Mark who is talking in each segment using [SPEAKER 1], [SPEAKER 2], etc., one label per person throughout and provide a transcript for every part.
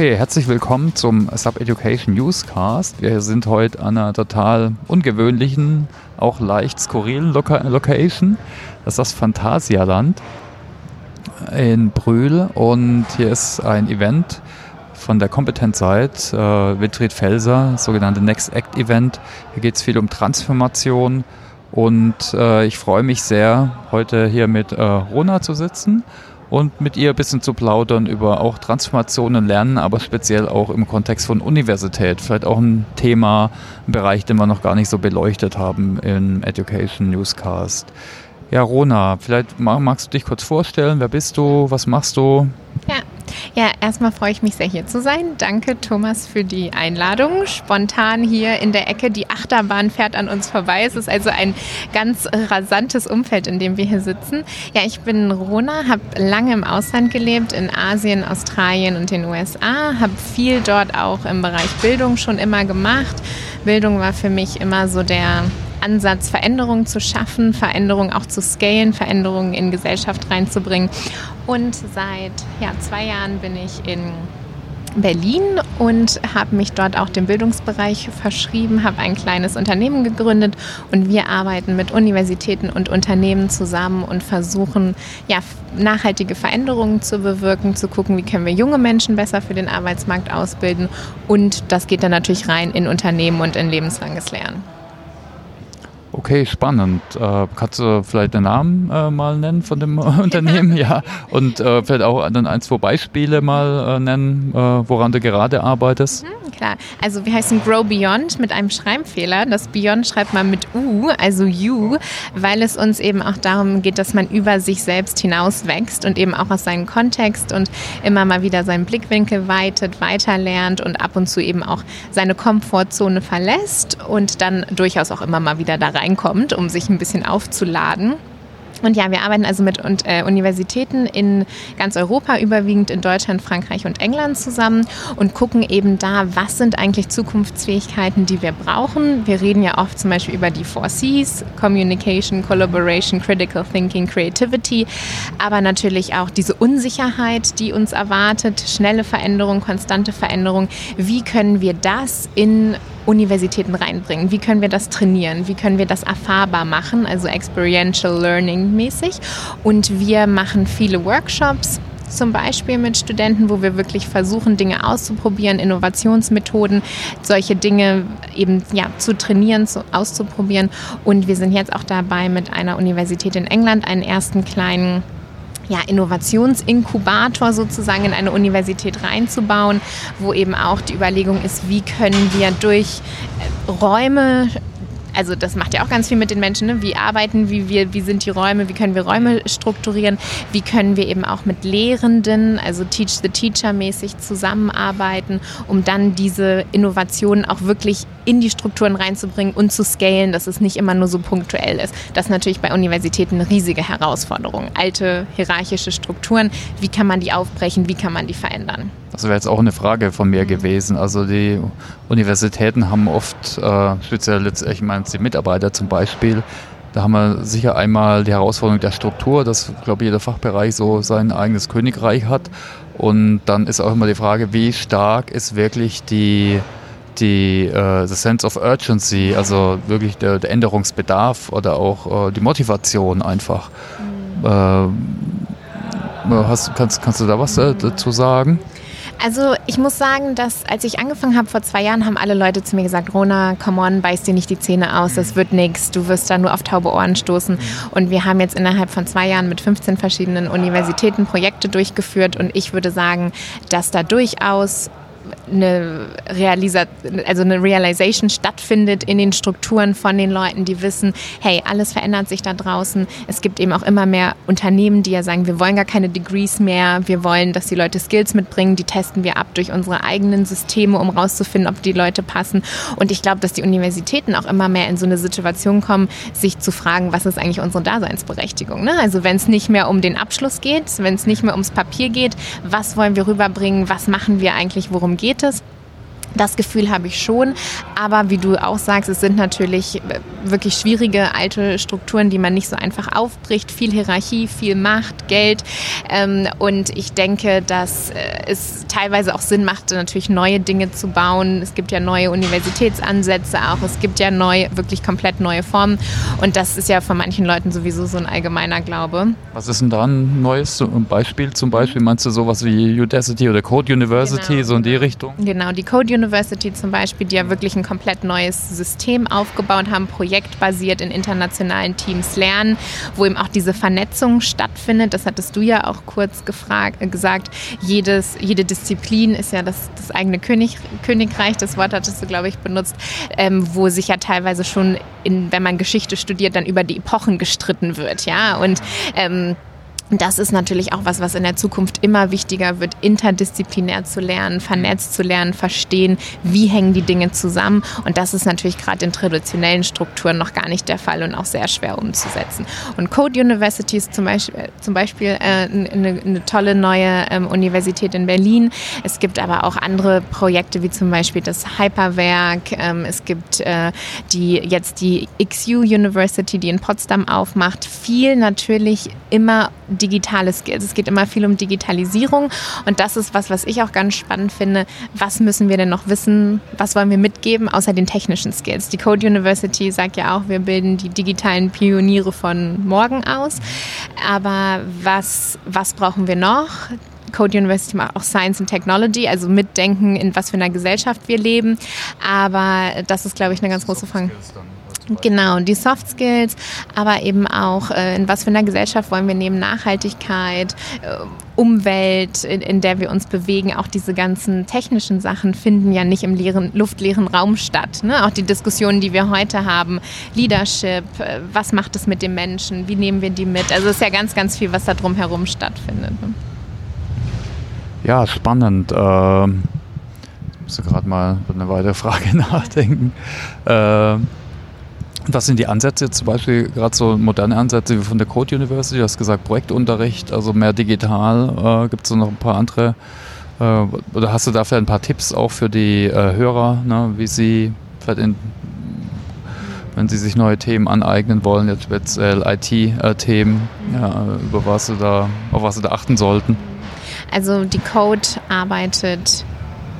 [SPEAKER 1] Okay, herzlich willkommen zum Sub Education Newscast. Wir sind heute an einer total ungewöhnlichen, auch leicht skurrilen Loca Location. Das ist das Phantasialand in Brühl und hier ist ein Event von der Kompetenzseite, äh, Wilfried Felser, sogenannte Next Act Event. Hier geht es viel um Transformation und äh, ich freue mich sehr, heute hier mit äh, Rona zu sitzen und mit ihr ein bisschen zu plaudern über auch Transformationen lernen, aber speziell auch im Kontext von Universität. Vielleicht auch ein Thema, ein Bereich, den wir noch gar nicht so beleuchtet haben im Education Newscast. Ja, Rona, vielleicht magst du dich kurz vorstellen. Wer bist du? Was machst du?
[SPEAKER 2] Ja, ja, erstmal freue ich mich sehr hier zu sein. Danke Thomas für die Einladung. Spontan hier in der Ecke, die Achterbahn fährt an uns vorbei. Es ist also ein ganz rasantes Umfeld, in dem wir hier sitzen. Ja, ich bin Rona, habe lange im Ausland gelebt, in Asien, Australien und den USA, habe viel dort auch im Bereich Bildung schon immer gemacht. Bildung war für mich immer so der Ansatz, Veränderungen zu schaffen, Veränderungen auch zu scalen, Veränderungen in Gesellschaft reinzubringen. Und seit ja, zwei Jahren bin ich in Berlin und habe mich dort auch dem Bildungsbereich verschrieben, habe ein kleines Unternehmen gegründet und wir arbeiten mit Universitäten und Unternehmen zusammen und versuchen ja, nachhaltige Veränderungen zu bewirken, zu gucken, wie können wir junge Menschen besser für den Arbeitsmarkt ausbilden und das geht dann natürlich rein in Unternehmen und in lebenslanges Lernen.
[SPEAKER 1] Okay, spannend. Äh, kannst du vielleicht den Namen äh, mal nennen von dem Unternehmen? Ja. Und äh, vielleicht auch dann ein, zwei Beispiele mal äh, nennen, äh, woran du gerade arbeitest?
[SPEAKER 2] Mhm, klar. Also wir heißen Grow Beyond mit einem Schreibfehler. Das Beyond schreibt man mit U, also You, weil es uns eben auch darum geht, dass man über sich selbst hinaus wächst und eben auch aus seinem Kontext und immer mal wieder seinen Blickwinkel weitet, weiterlernt und ab und zu eben auch seine Komfortzone verlässt und dann durchaus auch immer mal wieder da rein reinkommt, um sich ein bisschen aufzuladen. Und ja, wir arbeiten also mit äh, Universitäten in ganz Europa, überwiegend in Deutschland, Frankreich und England zusammen und gucken eben da, was sind eigentlich Zukunftsfähigkeiten, die wir brauchen. Wir reden ja oft zum Beispiel über die Four Cs, Communication, Collaboration, Critical Thinking, Creativity, aber natürlich auch diese Unsicherheit, die uns erwartet, schnelle Veränderung, konstante Veränderung. Wie können wir das in Universitäten reinbringen? Wie können wir das trainieren? Wie können wir das erfahrbar machen, also experiential learning mäßig? Und wir machen viele Workshops zum Beispiel mit Studenten, wo wir wirklich versuchen, Dinge auszuprobieren, Innovationsmethoden, solche Dinge eben ja, zu trainieren, zu, auszuprobieren. Und wir sind jetzt auch dabei, mit einer Universität in England einen ersten kleinen ja, Innovationsinkubator sozusagen in eine Universität reinzubauen, wo eben auch die Überlegung ist, wie können wir durch äh, Räume also das macht ja auch ganz viel mit den Menschen. Ne? Wie arbeiten wie wir, wie sind die Räume, wie können wir Räume strukturieren, wie können wir eben auch mit Lehrenden, also Teach the Teacher mäßig zusammenarbeiten, um dann diese Innovationen auch wirklich in die Strukturen reinzubringen und zu scalen, dass es nicht immer nur so punktuell ist. Das ist natürlich bei Universitäten eine riesige Herausforderung. Alte hierarchische Strukturen, wie kann man die aufbrechen, wie kann man die verändern?
[SPEAKER 1] Das wäre jetzt auch eine Frage von mir gewesen. Also die Universitäten haben oft, äh, speziell jetzt, ich meine die Mitarbeiter zum Beispiel, da haben wir sicher einmal die Herausforderung der Struktur, dass, glaube ich, jeder Fachbereich so sein eigenes Königreich hat. Und dann ist auch immer die Frage, wie stark ist wirklich die, die äh, the sense of urgency, also wirklich der, der Änderungsbedarf oder auch äh, die Motivation einfach. Mhm. Äh, hast, kannst, kannst du da was äh, dazu sagen?
[SPEAKER 2] Also ich muss sagen, dass als ich angefangen habe vor zwei Jahren, haben alle Leute zu mir gesagt, Rona, come on, beiß dir nicht die Zähne aus, das wird nichts, du wirst da nur auf taube Ohren stoßen. Und wir haben jetzt innerhalb von zwei Jahren mit 15 verschiedenen Universitäten Projekte durchgeführt und ich würde sagen, dass da durchaus eine, Realisa also eine Realization stattfindet in den Strukturen von den Leuten, die wissen, hey, alles verändert sich da draußen. Es gibt eben auch immer mehr Unternehmen, die ja sagen, wir wollen gar keine Degrees mehr, wir wollen, dass die Leute Skills mitbringen, die testen wir ab durch unsere eigenen Systeme, um rauszufinden, ob die Leute passen. Und ich glaube, dass die Universitäten auch immer mehr in so eine Situation kommen, sich zu fragen, was ist eigentlich unsere Daseinsberechtigung? Ne? Also wenn es nicht mehr um den Abschluss geht, wenn es nicht mehr ums Papier geht, was wollen wir rüberbringen, was machen wir eigentlich, worum geht es? Das Gefühl habe ich schon. Aber wie du auch sagst, es sind natürlich äh, wirklich schwierige alte Strukturen, die man nicht so einfach aufbricht. Viel Hierarchie, viel Macht, Geld. Ähm, und ich denke, dass äh, es teilweise auch Sinn macht, natürlich neue Dinge zu bauen. Es gibt ja neue Universitätsansätze auch. Es gibt ja neu, wirklich komplett neue Formen. Und das ist ja von manchen Leuten sowieso so ein allgemeiner Glaube.
[SPEAKER 1] Was ist denn da ein neues Beispiel? Zum Beispiel meinst du sowas wie Udacity oder Code University, genau. so in die Richtung?
[SPEAKER 2] Genau, die Code University zum Beispiel, die ja wirklich ein komplett neues System aufgebaut haben, projektbasiert in internationalen Teams lernen, wo eben auch diese Vernetzung stattfindet. Das hattest du ja auch kurz gefragt, äh, gesagt. Jedes, jede Disziplin ist ja das, das eigene König, Königreich, das Wort hattest du, glaube ich, benutzt, ähm, wo sich ja teilweise schon, in, wenn man Geschichte studiert, dann über die Epochen gestritten wird. Ja? Und ähm, das ist natürlich auch was, was in der Zukunft immer wichtiger wird, interdisziplinär zu lernen, vernetzt zu lernen, verstehen, wie hängen die Dinge zusammen. Und das ist natürlich gerade in traditionellen Strukturen noch gar nicht der Fall und auch sehr schwer umzusetzen. Und Code University ist zum Beispiel, äh, zum Beispiel äh, eine, eine, tolle neue ähm, Universität in Berlin. Es gibt aber auch andere Projekte, wie zum Beispiel das Hyperwerk. Ähm, es gibt äh, die, jetzt die XU University, die in Potsdam aufmacht. Viel natürlich immer digitale Skills. Es geht immer viel um Digitalisierung und das ist was, was ich auch ganz spannend finde. Was müssen wir denn noch wissen? Was wollen wir mitgeben außer den technischen Skills? Die Code University sagt ja auch, wir bilden die digitalen Pioniere von morgen aus. Aber was, was brauchen wir noch? Code University macht auch Science and Technology, also mitdenken, in was für einer Gesellschaft wir leben. Aber das ist, glaube ich, eine ganz große Frage. Genau, die Soft Skills, aber eben auch, äh, in was für einer Gesellschaft wollen wir neben Nachhaltigkeit, äh, Umwelt, in, in, der wir uns bewegen, auch diese ganzen technischen Sachen finden ja nicht im leeren, luftleeren Raum statt. Ne? Auch die Diskussionen, die wir heute haben, Leadership, äh, was macht es mit den Menschen, wie nehmen wir die mit? Also es ist ja ganz, ganz viel, was da drumherum stattfindet. Ne?
[SPEAKER 1] Ja, spannend. Ähm, ich muss gerade mal eine weitere Frage nachdenken. Ähm, was sind die Ansätze, zum Beispiel gerade so moderne Ansätze wie von der Code University? Du hast gesagt Projektunterricht, also mehr digital. Äh, Gibt es noch ein paar andere? Äh, oder hast du dafür ein paar Tipps auch für die äh, Hörer, ne, wie sie in, wenn sie sich neue Themen aneignen wollen, jetzt speziell IT-Themen, ja, über was sie da, auf was sie da achten sollten?
[SPEAKER 2] Also die Code arbeitet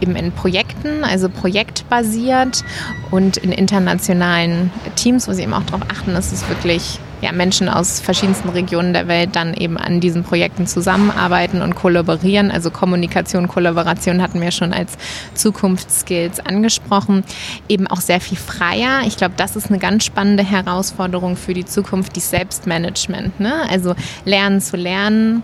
[SPEAKER 2] eben in Projekten, also projektbasiert und in internationalen Teams, wo sie eben auch darauf achten, dass es wirklich ja, Menschen aus verschiedensten Regionen der Welt dann eben an diesen Projekten zusammenarbeiten und kollaborieren. Also Kommunikation, Kollaboration hatten wir schon als Zukunftsskills angesprochen. Eben auch sehr viel freier. Ich glaube, das ist eine ganz spannende Herausforderung für die Zukunft, die Selbstmanagement. Ne? Also lernen zu lernen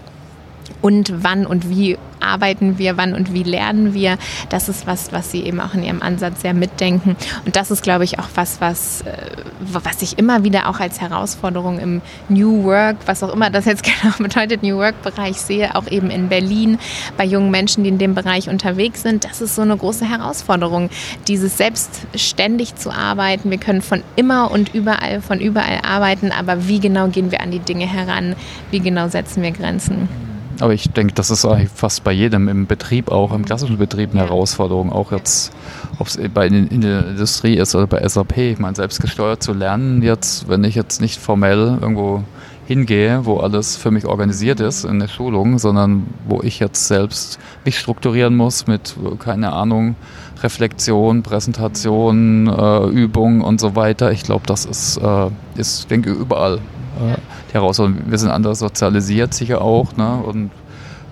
[SPEAKER 2] und wann und wie arbeiten wir, wann und wie lernen wir. Das ist was, was Sie eben auch in Ihrem Ansatz sehr mitdenken. Und das ist, glaube ich, auch was, was, äh, was ich immer wieder auch als Herausforderung im New Work, was auch immer das jetzt genau bedeutet, New Work-Bereich sehe, auch eben in Berlin bei jungen Menschen, die in dem Bereich unterwegs sind. Das ist so eine große Herausforderung, dieses selbstständig zu arbeiten. Wir können von immer und überall, von überall arbeiten, aber wie genau gehen wir an die Dinge heran? Wie genau setzen wir Grenzen?
[SPEAKER 1] Aber ich denke, das ist eigentlich fast bei jedem im Betrieb auch, im klassischen Betrieb eine Herausforderung. Auch jetzt, ob es bei in der Industrie ist oder bei SAP. Ich meine, selbst gesteuert zu lernen jetzt, wenn ich jetzt nicht formell irgendwo hingehe, wo alles für mich organisiert ist in der Schulung, sondern wo ich jetzt selbst mich strukturieren muss mit, keine Ahnung, Reflexion, Präsentation, äh, Übung und so weiter. Ich glaube, das ist, äh, ist, denke überall äh, die Herausforderung. Wir sind anders sozialisiert sicher auch. Ne? Und,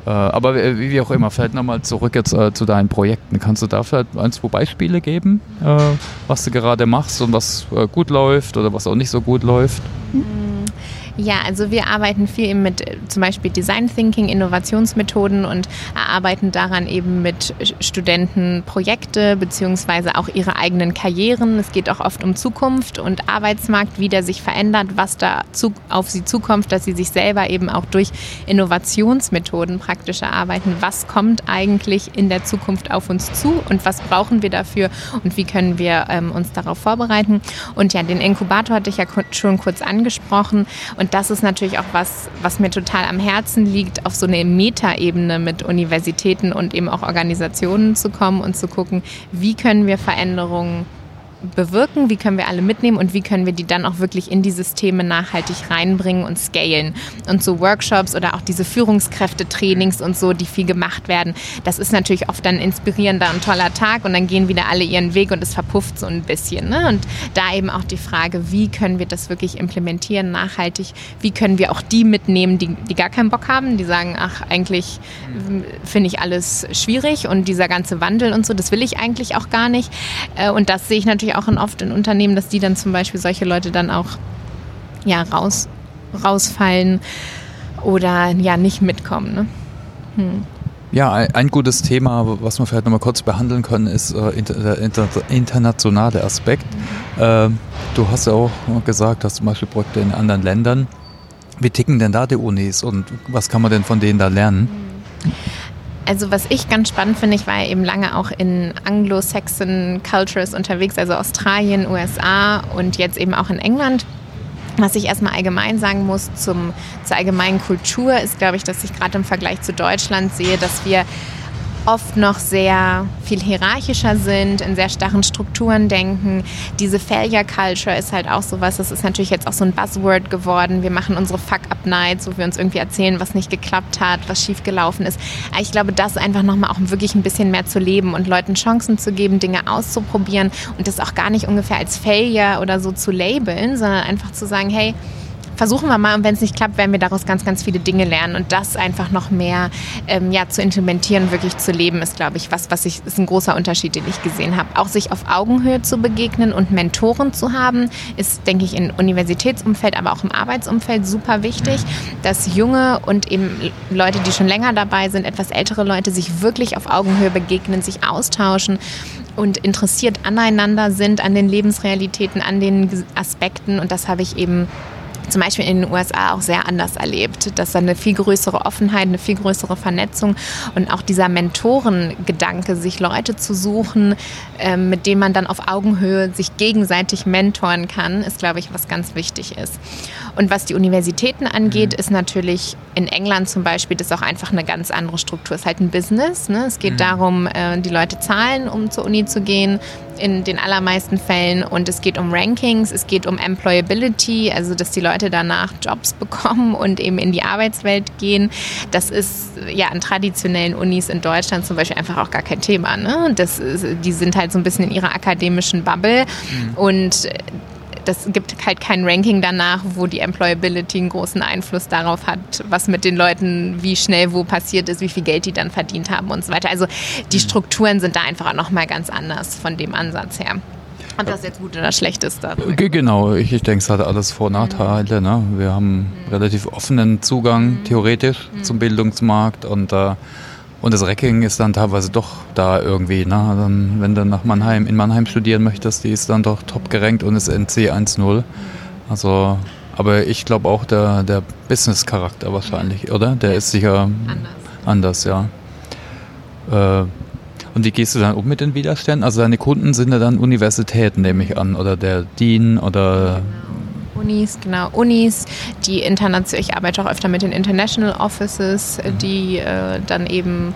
[SPEAKER 1] äh, aber wie, wie, auch immer, vielleicht nochmal zurück jetzt äh, zu deinen Projekten. Kannst du da vielleicht ein, zwei Beispiele geben, äh, was du gerade machst und was äh, gut läuft oder was auch nicht so gut läuft?
[SPEAKER 2] Mhm. Ja, also wir arbeiten viel eben mit äh, zum Beispiel Design Thinking, Innovationsmethoden und erarbeiten daran eben mit Studenten Projekte beziehungsweise auch ihre eigenen Karrieren. Es geht auch oft um Zukunft und Arbeitsmarkt, wie der sich verändert, was da auf sie zukommt, dass sie sich selber eben auch durch Innovationsmethoden praktisch erarbeiten. Was kommt eigentlich in der Zukunft auf uns zu und was brauchen wir dafür und wie können wir ähm, uns darauf vorbereiten? Und ja, den Inkubator hatte ich ja schon kurz angesprochen. Und Und das ist natürlich auch was, was mir total am Herzen liegt, auf so eine Metaebene mit Universitäten und eben auch Organisationen zu kommen und zu gucken, wie können wir Veränderungen bewirken, wie können wir alle mitnehmen und wie können wir die dann auch wirklich in die Systeme nachhaltig reinbringen und scalen. Und so Workshops oder auch diese Führungskräfte-Trainings und so, die viel gemacht werden, das ist natürlich oft ein inspirierender und toller Tag und dann gehen wieder alle ihren Weg und es verpufft so ein bisschen. Ne? Und da eben auch die Frage, wie können wir das wirklich implementieren, nachhaltig, wie können wir auch die mitnehmen, die, die gar keinen Bock haben, die sagen, ach, eigentlich finde ich alles schwierig und dieser ganze Wandel und so, das will ich eigentlich auch gar nicht. Äh, und das sehe ich natürlich auch in oft in Unternehmen, dass die dann zum Beispiel solche Leute dann auch ja, raus, rausfallen oder ja nicht mitkommen. Ne?
[SPEAKER 1] Hm. Ja, ein gutes Thema, was wir vielleicht nochmal kurz behandeln können, ist äh, der inter internationale Aspekt. Mhm. Äh, du hast ja auch gesagt, dass zum Beispiel Projekte in anderen Ländern. Wie ticken denn da die Unis und was kann man denn von denen da lernen?
[SPEAKER 2] Mhm. Also was ich ganz spannend finde, ich war ja eben lange auch in Anglo-Saxon Cultures unterwegs, also Australien, USA und jetzt eben auch in England. Was ich erstmal allgemein sagen muss zum, zur allgemeinen Kultur ist, glaube ich, dass ich gerade im Vergleich zu Deutschland sehe, dass wir oft noch sehr viel hierarchischer sind, in sehr starren Strukturen denken. Diese Failure Culture ist halt auch sowas, das ist natürlich jetzt auch so ein Buzzword geworden. Wir machen unsere Fuck-Up-Nights, wo wir uns irgendwie erzählen, was nicht geklappt hat, was schiefgelaufen ist. Ich glaube, das einfach nochmal auch wirklich ein bisschen mehr zu leben und Leuten Chancen zu geben, Dinge auszuprobieren und das auch gar nicht ungefähr als Failure oder so zu labeln, sondern einfach zu sagen, hey, versuchen wir mal und wenn es nicht klappt, werden wir daraus ganz, ganz viele Dinge lernen und das einfach noch mehr ähm, ja, zu implementieren, wirklich zu leben, ist, glaube ich, was, was ich, ist ein großer Unterschied, den ich gesehen habe. Auch sich auf Augenhöhe zu begegnen und Mentoren zu haben, ist, denke ich, im Universitätsumfeld, aber auch im Arbeitsumfeld super wichtig, dass junge und eben Leute, die schon länger dabei sind, etwas ältere Leute sich wirklich auf Augenhöhe begegnen, sich austauschen und interessiert aneinander sind, an den Lebensrealitäten, an den Aspekten. Und das habe ich eben zum Beispiel in den USA auch sehr anders erlebt. Dass da eine viel größere Offenheit, eine viel größere Vernetzung und auch dieser Mentorengedanke, sich Leute zu suchen, ähm, mit denen man dann auf Augenhöhe sich gegenseitig mentoren kann, ist, glaube ich, was ganz wichtig ist. Und was die Universitäten angeht, mhm. ist natürlich in England zum Beispiel das auch einfach eine ganz andere Struktur. Es ist halt ein Business. Ne? Es geht mhm. darum, äh, die Leute zahlen, um zur Uni zu gehen in den allermeisten Fällen. Und es geht um Rankings, es geht um Employability, also dass die Leute danach Jobs bekommen und eben in die Arbeitswelt gehen. Das ist ja an traditionellen Unis in Deutschland zum Beispiel einfach auch gar kein Thema. Ne? Das ist, die sind halt so ein bisschen in ihrer akademischen Bubble mhm. und das gibt halt kein Ranking danach, wo die Employability einen großen Einfluss darauf hat, was mit den Leuten, wie schnell wo passiert ist, wie viel Geld die dann verdient haben und so weiter. Also die mhm. Strukturen sind da einfach auch nochmal ganz anders von dem Ansatz her. Ob das jetzt gut oder schlecht ist. Da.
[SPEAKER 1] Genau, ich, ich denke, es hat alles Vor- und Nachteile. Ne? Wir haben mhm. relativ offenen Zugang mhm. theoretisch mhm. zum Bildungsmarkt und äh, und das Ranking ist dann teilweise doch da irgendwie. Ne? Dann, wenn du nach Mannheim, in Mannheim studieren möchtest, die ist dann doch top gerankt und ist NC 1.0. Also, aber ich glaube auch der, der Business-Charakter wahrscheinlich, oder? Der ist sicher anders, anders ja. Äh, und wie gehst du dann um mit den Widerständen? Also deine Kunden sind ja dann Universitäten, nehme ich an, oder der Dean oder
[SPEAKER 2] Unis, genau, Unis, die international, ich arbeite auch öfter mit den International Offices, mhm. die äh, dann eben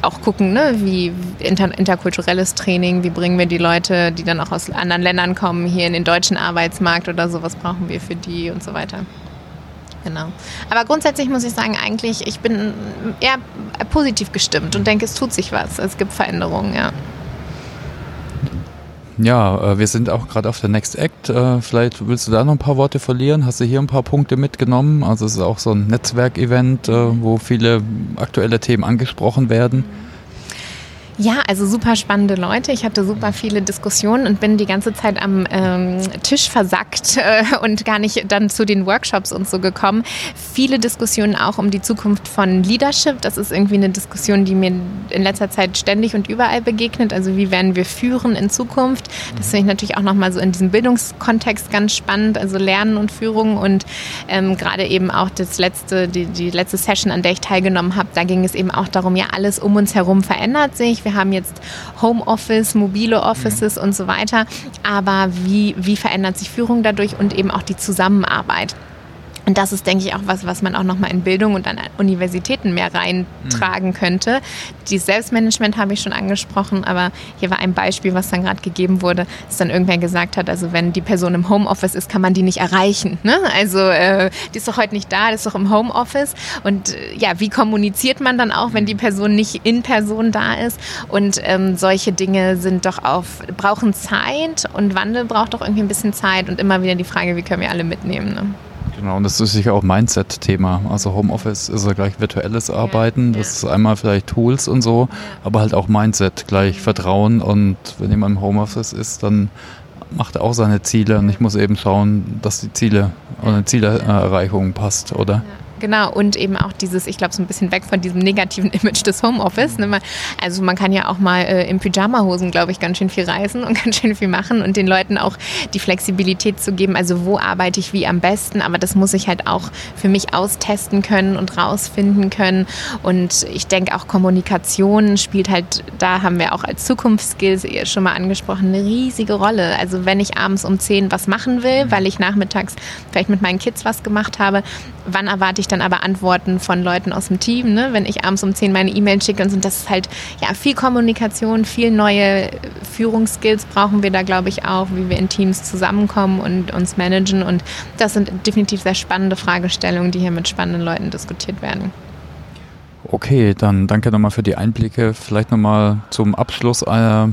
[SPEAKER 2] auch gucken, ne, wie inter interkulturelles Training, wie bringen wir die Leute, die dann auch aus anderen Ländern kommen, hier in den deutschen Arbeitsmarkt oder so, was brauchen wir für die und so weiter. Genau. Aber grundsätzlich muss ich sagen, eigentlich, ich bin eher positiv gestimmt und denke, es tut sich was. Es gibt Veränderungen, ja.
[SPEAKER 1] Ja, äh, wir sind auch gerade auf der Next Act. Äh, vielleicht willst du da noch ein paar Worte verlieren? Hast du hier ein paar Punkte mitgenommen? Also es ist auch so ein Netzwerkevent, äh, wo viele aktuelle Themen angesprochen werden.
[SPEAKER 2] Ja, also super spannende Leute. Ich hatte super viele Diskussionen und bin die ganze Zeit am ähm, Tisch versackt äh, und gar nicht dann zu den Workshops und so gekommen. Viele Diskussionen auch um die Zukunft von Leadership. Das ist irgendwie eine Diskussion, die mir in letzter Zeit ständig und überall begegnet. Also wie werden wir führen in Zukunft? Das finde ich natürlich auch nochmal so in diesem Bildungskontext ganz spannend. Also Lernen und Führung und ähm, gerade eben auch das letzte, die, die letzte Session, an der ich teilgenommen habe, da ging es eben auch darum, ja, alles um uns herum verändert sich wir haben jetzt Homeoffice, mobile Offices mhm. und so weiter. Aber wie, wie verändert sich Führung dadurch und eben auch die Zusammenarbeit? Und das ist, denke ich, auch was, was man auch nochmal in Bildung und an Universitäten mehr reintragen mhm. könnte. Die Selbstmanagement habe ich schon angesprochen, aber hier war ein Beispiel, was dann gerade gegeben wurde, dass dann irgendwer gesagt hat, also wenn die Person im Homeoffice ist, kann man die nicht erreichen. Ne? Also äh, die ist doch heute nicht da, die ist doch im Homeoffice. Und äh, ja, wie kommuniziert man dann auch, wenn die Person nicht in Person da ist? Und ähm, solche Dinge sind doch auf, brauchen Zeit und Wandel braucht doch irgendwie ein bisschen Zeit und immer wieder die Frage, wie können wir alle mitnehmen. Ne?
[SPEAKER 1] Genau, und das ist sicher auch Mindset-Thema. Also Homeoffice ist ja gleich virtuelles Arbeiten, das ist einmal vielleicht Tools und so, aber halt auch Mindset, gleich Vertrauen und wenn jemand im Homeoffice ist, dann macht er auch seine Ziele und ich muss eben schauen, dass die Ziele oder Zielerreichung passt, oder? Ja.
[SPEAKER 2] Genau, und eben auch dieses, ich glaube, so ein bisschen weg von diesem negativen Image des Homeoffice. Ne? Also man kann ja auch mal äh, in Pyjama-Hosen, glaube ich, ganz schön viel reisen und ganz schön viel machen und den Leuten auch die Flexibilität zu geben, also wo arbeite ich wie am besten, aber das muss ich halt auch für mich austesten können und rausfinden können. Und ich denke auch Kommunikation spielt halt, da haben wir auch als Zukunftsskills schon mal angesprochen, eine riesige Rolle. Also wenn ich abends um 10 was machen will, weil ich nachmittags vielleicht mit meinen Kids was gemacht habe, wann erwarte ich dann aber Antworten von Leuten aus dem Team, ne? wenn ich abends um 10 meine E-Mail schicke und das ist halt ja viel Kommunikation, viel neue Führungsskills brauchen wir da glaube ich auch, wie wir in Teams zusammenkommen und uns managen und das sind definitiv sehr spannende Fragestellungen, die hier mit spannenden Leuten diskutiert werden.
[SPEAKER 1] Okay, dann danke nochmal für die Einblicke. Vielleicht nochmal zum Abschluss äh,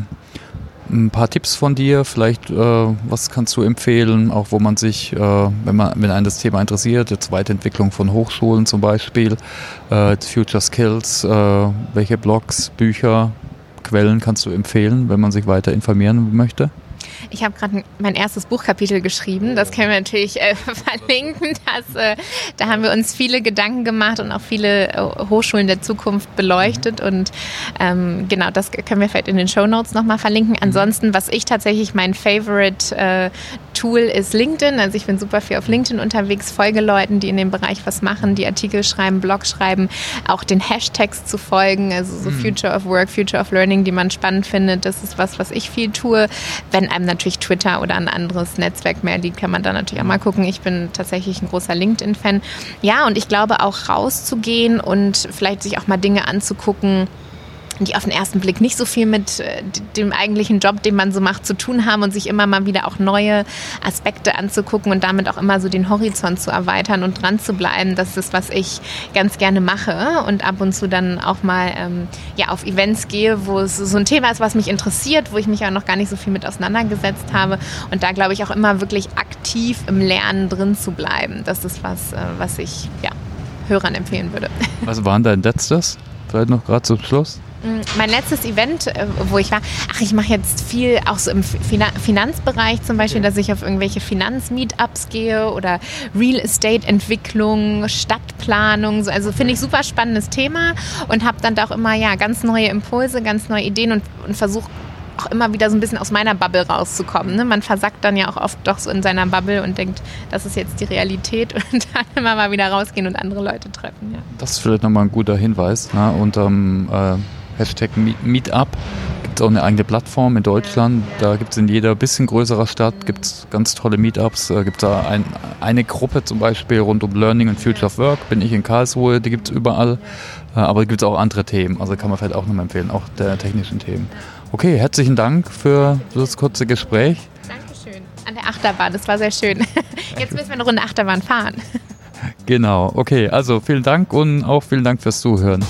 [SPEAKER 1] ein paar Tipps von dir, vielleicht äh, was kannst du empfehlen, auch wo man sich, äh, wenn man wenn einen das Thema interessiert, jetzt Weiterentwicklung von Hochschulen zum Beispiel, äh, Future Skills, äh, welche Blogs, Bücher, Quellen kannst du empfehlen, wenn man sich weiter informieren möchte?
[SPEAKER 2] Ich habe gerade mein erstes Buchkapitel geschrieben. Das können wir natürlich äh, verlinken. Das, äh, da haben wir uns viele Gedanken gemacht und auch viele äh, Hochschulen der Zukunft beleuchtet. Und ähm, genau, das können wir vielleicht in den Show Notes nochmal verlinken. Mhm. Ansonsten, was ich tatsächlich mein Favorite äh, Tool ist LinkedIn. Also ich bin super viel auf LinkedIn unterwegs, folge Leuten, die in dem Bereich was machen, die Artikel schreiben, Blog schreiben, auch den Hashtags zu folgen, also so mhm. Future of Work, Future of Learning, die man spannend findet. Das ist was, was ich viel tue. Wenn einem natürlich Twitter oder ein anderes Netzwerk mehr liegt, kann man da natürlich auch mal gucken. Ich bin tatsächlich ein großer LinkedIn-Fan. Ja, und ich glaube auch rauszugehen und vielleicht sich auch mal Dinge anzugucken, die auf den ersten Blick nicht so viel mit äh, dem eigentlichen Job, den man so macht, zu tun haben und sich immer mal wieder auch neue Aspekte anzugucken und damit auch immer so den Horizont zu erweitern und dran zu bleiben. Das ist, was ich ganz gerne mache und ab und zu dann auch mal ähm, ja, auf Events gehe, wo es so ein Thema ist, was mich interessiert, wo ich mich auch noch gar nicht so viel mit auseinandergesetzt habe und da glaube ich auch immer wirklich aktiv im Lernen drin zu bleiben. Das ist was, äh, was ich ja, Hörern empfehlen würde.
[SPEAKER 1] Was war dein letztes? Vielleicht noch gerade zum Schluss?
[SPEAKER 2] Mm, mein letztes Event, äh, wo ich war, ach, ich mache jetzt viel auch so im Finanzbereich zum Beispiel, dass ich auf irgendwelche Finanzmeetups gehe oder Real Estate Entwicklung, Stadtplanung. Also finde ich super spannendes Thema und habe dann da auch immer ja ganz neue Impulse, ganz neue Ideen und, und versuche auch immer wieder so ein bisschen aus meiner Bubble rauszukommen. Ne? Man versackt dann ja auch oft doch so in seiner Bubble und denkt, das ist jetzt die Realität und dann immer mal wieder rausgehen und andere Leute treffen. Ja.
[SPEAKER 1] Das ist vielleicht nochmal ein guter Hinweis. Ne? Unterm äh, Hashtag Meetup. Gibt es auch eine eigene Plattform in Deutschland. Da gibt es in jeder bisschen größerer Stadt gibt's ganz tolle Meetups. Äh, gibt da ein, eine Gruppe zum Beispiel rund um Learning and Future of Work. Bin ich in Karlsruhe, die gibt es überall. Äh, aber gibt es auch andere Themen. Also kann man vielleicht auch nochmal empfehlen, auch der technischen Themen. Okay, herzlichen Dank für das kurze Gespräch.
[SPEAKER 2] Dankeschön. An der Achterbahn, das war sehr schön. Jetzt müssen wir eine Runde Achterbahn fahren.
[SPEAKER 1] Genau, okay, also vielen Dank und auch vielen Dank fürs Zuhören.